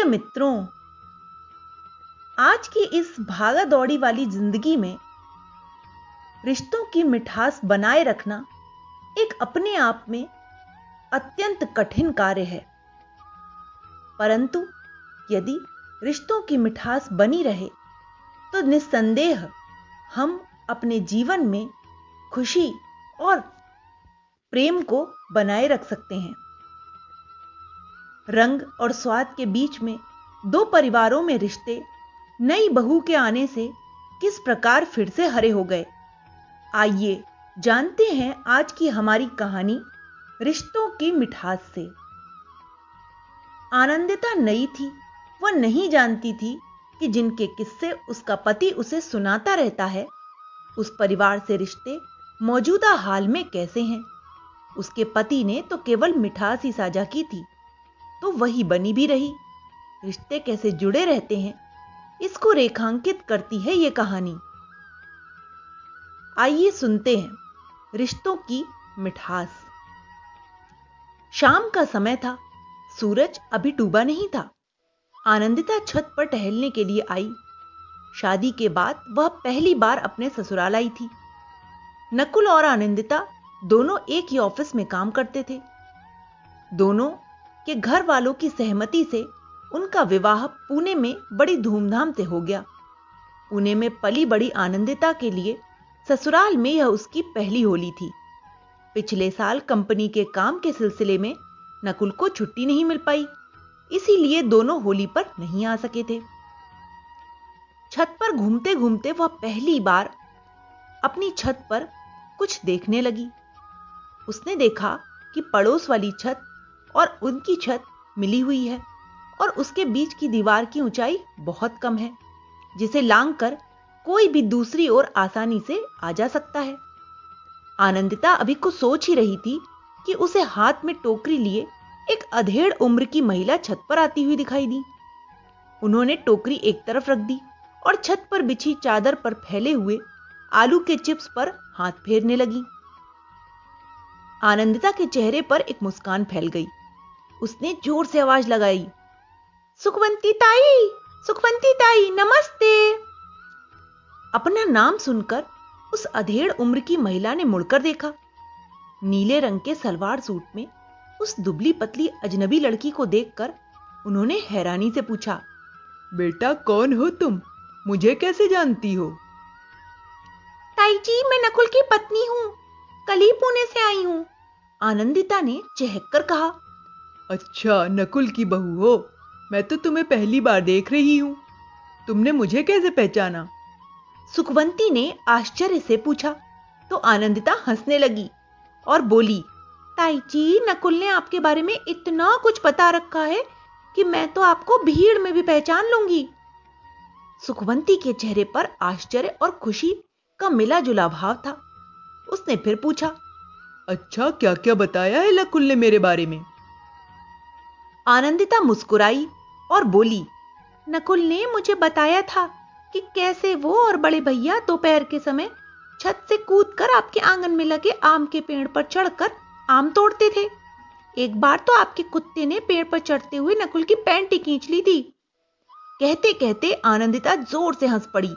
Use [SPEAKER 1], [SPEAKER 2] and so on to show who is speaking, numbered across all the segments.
[SPEAKER 1] प्रिय मित्रों, आज की इस भागा दौड़ी वाली ज़िंदगी में रिश्तों की मिठास बनाए रखना एक अपने आप में अत्यंत कठिन कार्य है। परंतु यदि रिश्तों की मिठास बनी रहे तो निस्संदेह हम अपने जीवन में खुशी और प्रेम को बनाए रख सकते हैं। रंग और स्वाद के बीच में दो परिवारों में रिश्ते नई बहू के आने से किस प्रकार फिर से हरे हो गए? आइए जानते हैं आज की हमारी कहानी रिश्तों की मिठास से। आनंदिता नई थी, वह नहीं जानती थी कि जिनके किस्से उसका पति उसे सुनाता रहता है, उस परिवार से रिश्ते मौजूदा हाल में कैसे हैं? उसके पति ने तो केवल मिठास ही साझा की थी तो वही बनी भी रही। रिश्ते कैसे जुड़े रहते हैं, इसको रेखांकित करती है यह कहानी। आइए सुनते हैं रिश्तों की मिठास। शाम का समय था, सूरज अभी डूबा नहीं था। आनंदिता छत पर टहलने के लिए आई। शादी के बाद वह पहली बार अपने ससुराल आई थी। नकुल और आनंदिता दोनों एक ही ऑफ़िस में काम करते थे। दोनों के घर वालों की सहमति से उनका विवाह पुणे में बड़ी धूमधाम से हो गया। पुणे में पली बड़ी आनंदिता के लिए ससुराल में यह उसकी पहली होली थी। पिछले साल कंपनी के काम के सिलसिले में नकुल को छुट्टी नहीं मिल पाई, इसीलिए दोनों होली पर नहीं आ सके थे। छत पर घूमते घूमते वह पहली बार अपनी छत पर कुछ देखने लगी। उसने देखा कि पड़ोस वाली छत और उनकी छत मिली हुई है और उसके बीच की दीवार की ऊंचाई बहुत कम है, जिसे लांग कर कोई भी दूसरी ओर आसानी से आ जा सकता है। आनंदिता अभी कुछ सोच ही रही थी कि उसे हाथ में टोकरी लिए एक अधेड़ उम्र की महिला छत पर आती हुई दिखाई दी। उन्होंने टोकरी एक तरफ़ रख दी और छत पर बिछी चादर पर फैले हुए आलू के चिप्स पर हाथ फेरने लगी। आनंदिता के चेहरे पर एक मुस्कान फैल गई। उसने ज़ोर से आवाज़ लगाई। सुखवंती ताई सुखवंती ताई, नमस्ते। अपना नाम सुनकर उस अधेड़ उम्र की महिला ने मुड़कर देखा। नीले रंग के सलवार सूट में उस दुबली पतली अजनबी लड़की को देखकर उन्होंने हैरानी से पूछा,
[SPEAKER 2] बेटा, कौन हो तुम? मुझे कैसे जानती हो?
[SPEAKER 1] ताई जी, मैं नकुल की पत्नी हूँ। कल ही पुणे से आई हूँ। आनंदिता ने चहक कर कहा
[SPEAKER 2] अच्छा नकुल की बहू हो। मैं तो तुम्हें पहली बार देख रही हूँ। तुमने मुझे कैसे पहचाना?
[SPEAKER 1] सुखवंती ने आश्चर्य से पूछा। तो आनंदिता हंसने लगी और बोली ताई जी नकुल ने आपके बारे में इतना कुछ बता रखा है कि मैं तो आपको भीड़ में भी पहचान लूँगी। सुखवंती के चेहरे पर आश्चर्य और खुशी का मिला जुला भाव था। उसने फिर पूछा
[SPEAKER 2] अच्छा क्या क्या बताया है नकुल ने मेरे बारे में?
[SPEAKER 1] आनंदिता मुस्कुराई और बोली, नकुल ने मुझे बताया था कि कैसे वो और बड़े भैया दोपहर के समय छत से कूदकर आपके आँगन में लगे आम के पेड़ पर चढ़कर आम तोड़ते थे। एक बार तो आपके कुत्ते ने पेड़ पर चढ़ते हुए नकुल की पैंटी खींच ली थी। कहते कहते आनंदिता ज़ोर से हंस पड़ी।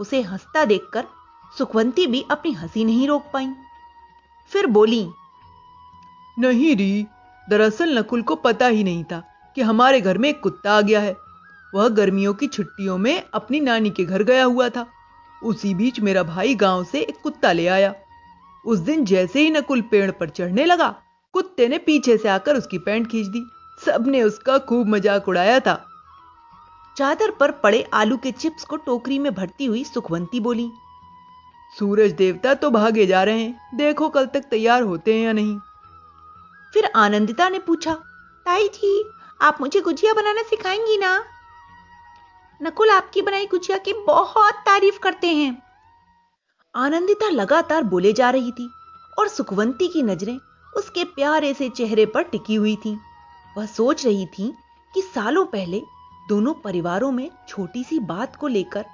[SPEAKER 1] उसे हंसता देखकर सुखवंती भी अपनी हँसी नहीं रोक पाई। फिर बोली,
[SPEAKER 2] नहीं री दरअसल नकुल को पता ही नहीं था कि हमारे घर में एक कुत्ता आ गया है। वह गर्मियों की छुट्टियों में अपनी नानी के घर गया हुआ था। उसी बीच मेरा भाई गाँव से एक कुत्ता ले आया। उस दिन जैसे ही नकुल पेड़ पर चढ़ने लगा, कुत्ते ने पीछे से आकर उसकी पैंट खींच दी। सबने उसका खूब मज़ाक उड़ाया था।
[SPEAKER 1] चादर पर पड़े आलू के चिप्स को टोकरी में भरती हुई सुखवंती बोली,
[SPEAKER 2] सूरज देवता तो भागे जा रहे हैं, देखो कल तक तैयार होते हैं या नहीं।
[SPEAKER 1] आनंदिता ने पूछा, ताई जी, आप मुझे गुजिया बनाना सिखाएँगी ना? नकुल आपकी बनाई गुजिया की बहुत तारीफ़ करते हैं। आनंदिता लगातार बोले जा रही थी और सुखवंती की नज़रें उसके प्यारे से चेहरे पर टिकी हुई थी। वह सोच रही थी कि सालों पहले दोनों परिवारों में छोटी सी बात को लेकर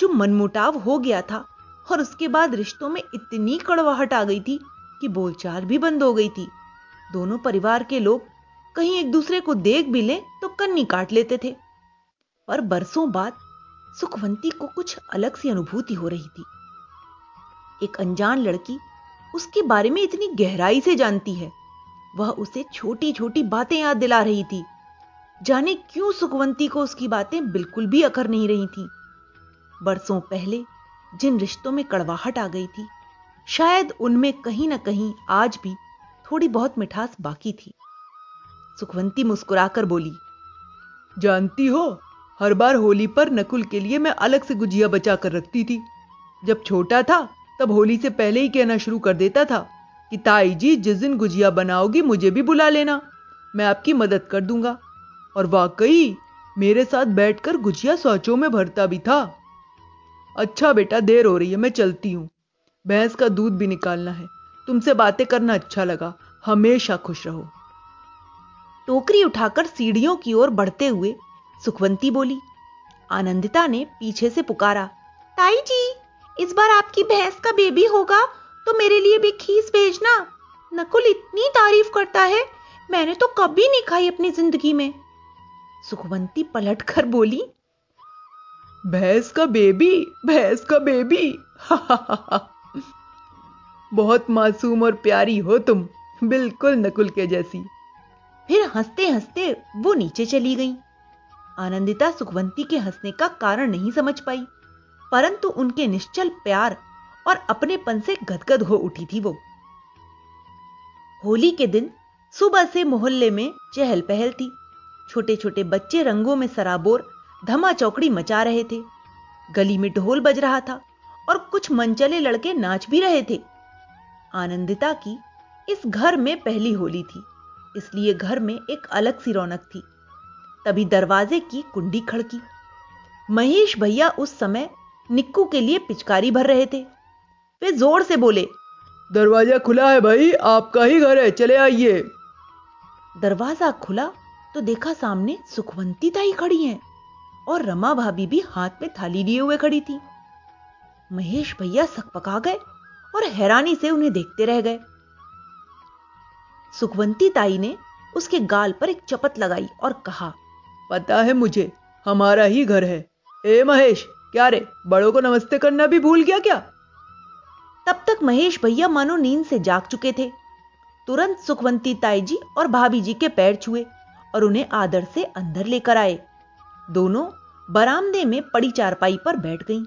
[SPEAKER 1] जो मनमुटाव हो गया था और उसके बाद रिश्तों में इतनी कड़वाहट आ गई थी कि बोलचाल भी बंद हो गई थी। दोनों परिवार के लोग कहीं एक दूसरे को देख भी लें तो कन्नी काट लेते थे। पर बरसों बाद सुखवंती को कुछ अलग सी अनुभूति हो रही थी। एक अनजान लड़की उसके बारे में इतनी गहराई से जानती है। वह उसे छोटी छोटी बातें याद दिला रही थी। जाने क्यों सुखवंती को उसकी बातें बिल्कुल भी अखर नहीं रही थी। बरसों पहले जिन रिश्तों में कड़वाहट आ गई थी, शायद उनमें कहीं ना कहीं आज भी थोड़ी बहुत मिठास बाकी थी। सुखवंती मुस्कुराकर बोली,
[SPEAKER 2] जानती हो, हर बार होली पर नकुल के लिए मैं अलग से गुजिया बचा कर रखती थी। जब छोटा था, तब होली से पहले ही कहना शुरू कर देता था कि, ताई जी, जिस दिन गुजिया बनाओगी, मुझे भी बुला लेना। मैं आपकी मदद कर दूँगा। और वाकई, मेरे साथ बैठकर गुजिया सोचों में भरता भी था। अच्छा बेटा, देर हो रही है, मैं चलती हूँ। भैंस का दूध भी निकालना है। तुमसे बातें करना अच्छा लगा। हमेशा खुश रहो।
[SPEAKER 1] टोकरी उठाकर सीढ़ियों की ओर बढ़ते हुए सुखवंती बोली, आनंदिता ने पीछे से पुकारा, ताई जी, इस बार आपकी भैंस का बेबी होगा तो मेरे लिए भी खीस भेजना। नकुल इतनी तारीफ़ करता है, मैंने तो कभी नहीं खाई अपनी ज़िंदगी में। सुखवंती पलट कर बोली,
[SPEAKER 2] भैंस का बेबी, भैंस का बेबी बहुत मासूम और प्यारी हो तुम, बिल्कुल नकुल के जैसी।
[SPEAKER 1] फिर हँसते हँसते वो नीचे चली गई। आनंदिता सुखवंती के हंसने का कारण नहीं समझ पाई, परंतु उनके निश्चल प्यार और अपनेपन से गदगद हो उठी थी वो। होली के दिन सुबह से मोहल्ले में चहल पहल थी। छोटे छोटे बच्चे रंगों में सराबोर, धमा चौकड़ी मचा रहे थे। गली में ढोल बज रहा था और कुछ मनचले लड़के नाच भी रहे थे। आनंदिता की इस घर में पहली होली थी इसलिए घर में एक अलग सी रौनक थी। तभी दरवाजे की कुंडी खड़की। महेश भैया उस समय निक्कू के लिए पिचकारी भर रहे थे। वे ज़ोर से बोले
[SPEAKER 2] दरवाज़ा खुला है भाई आपका ही घर है चले आइए।
[SPEAKER 1] दरवाज़ा खुला तो देखा सामने सुखवंती ताई खड़ी हैं और रमा भाभी भी हाथ में थाली लिए हुए खड़ी थी। महेश भैया सकपका गए और हैरानी से उन्हें देखते रह गए। सुखवंती ताई ने उसके गाल पर एक चपत लगाई और कहा
[SPEAKER 2] पता है मुझे हमारा ही घर है। ए महेश क्या रे बड़ों को नमस्ते करना भी भूल गया क्या?
[SPEAKER 1] तब तक महेश भैया मानो नींद से जाग चुके थे। तुरंत सुखवंती ताई जी और भाभी जी के पैर छुए और उन्हें आदर से अंदर लेकर आए। दोनों बरामदे में पड़ी चारपाई पर बैठ गईं।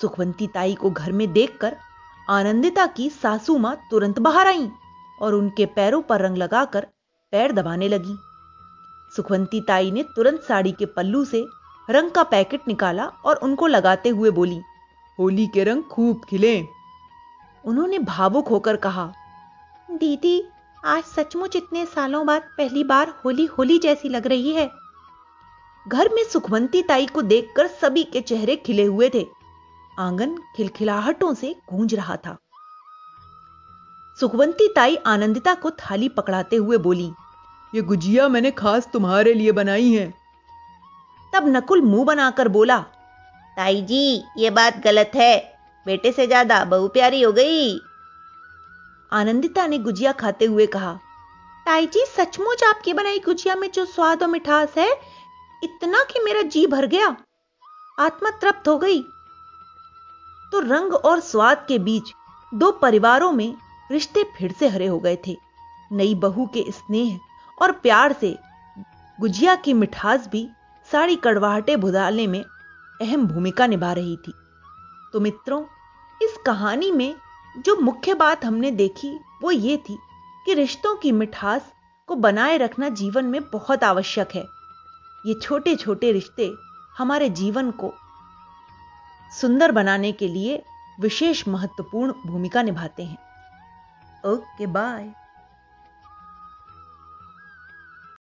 [SPEAKER 1] सुखवंती ताई को घर में देखकर आनंदिता की सासू माँ तुरंत बाहर आईं और उनके पैरों पर रंग लगाकर पैर दबाने लगी। सुखवंती ताई ने तुरंत साड़ी के पल्लू से रंग का पैकेट निकाला और उनको लगाते हुए बोली,
[SPEAKER 2] होली के रंग खूब खिले।
[SPEAKER 1] उन्होंने भावुक होकर कहा, दीदी, आज सचमुच इतने सालों बाद पहली बार होली होली जैसी लग रही है। घर में सुखवंती ताई को देखकर सभी के चेहरे खिले हुए थे। आँगन खिलखिलाहटों से गूंज रहा था। सुखवंती ताई आनंदिता को थाली पकड़ाते हुए बोली,
[SPEAKER 2] ये गुजिया मैंने खास तुम्हारे लिए बनाई है।
[SPEAKER 1] तब नकुल मुँह बनाकर बोला,
[SPEAKER 3] ताई जी, ये बात गलत है। बेटे से ज़्यादा बहु प्यारी हो गई।
[SPEAKER 1] आनंदिता ने गुजिया खाते हुए कहा, ताई जी, सचमुच आपकी बनाई गुजिया में जो स्वाद और मिठास है, इतना कि मेरा जी भर गया। आत्मा तृप्त हो गई। तो रंग और स्वाद के बीच दो परिवारों में रिश्ते फिर से हरे हो गए थे। नई बहू के स्नेह और प्यार से गुजिया की मिठास भी साड़ी कड़वाहटे भुदालने में अहम भूमिका निभा रही थी। तो मित्रों, इस कहानी में जो मुख्य बात हमने देखी वो ये थी कि रिश्तों की मिठास को बनाए रखना जीवन में बहुत आवश्यक है। ये छोटे छोटे रिश्ते हमारे जीवन को सुंदर बनाने के लिए विशेष महत्वपूर्ण भूमिका निभाते हैं। Okay bye.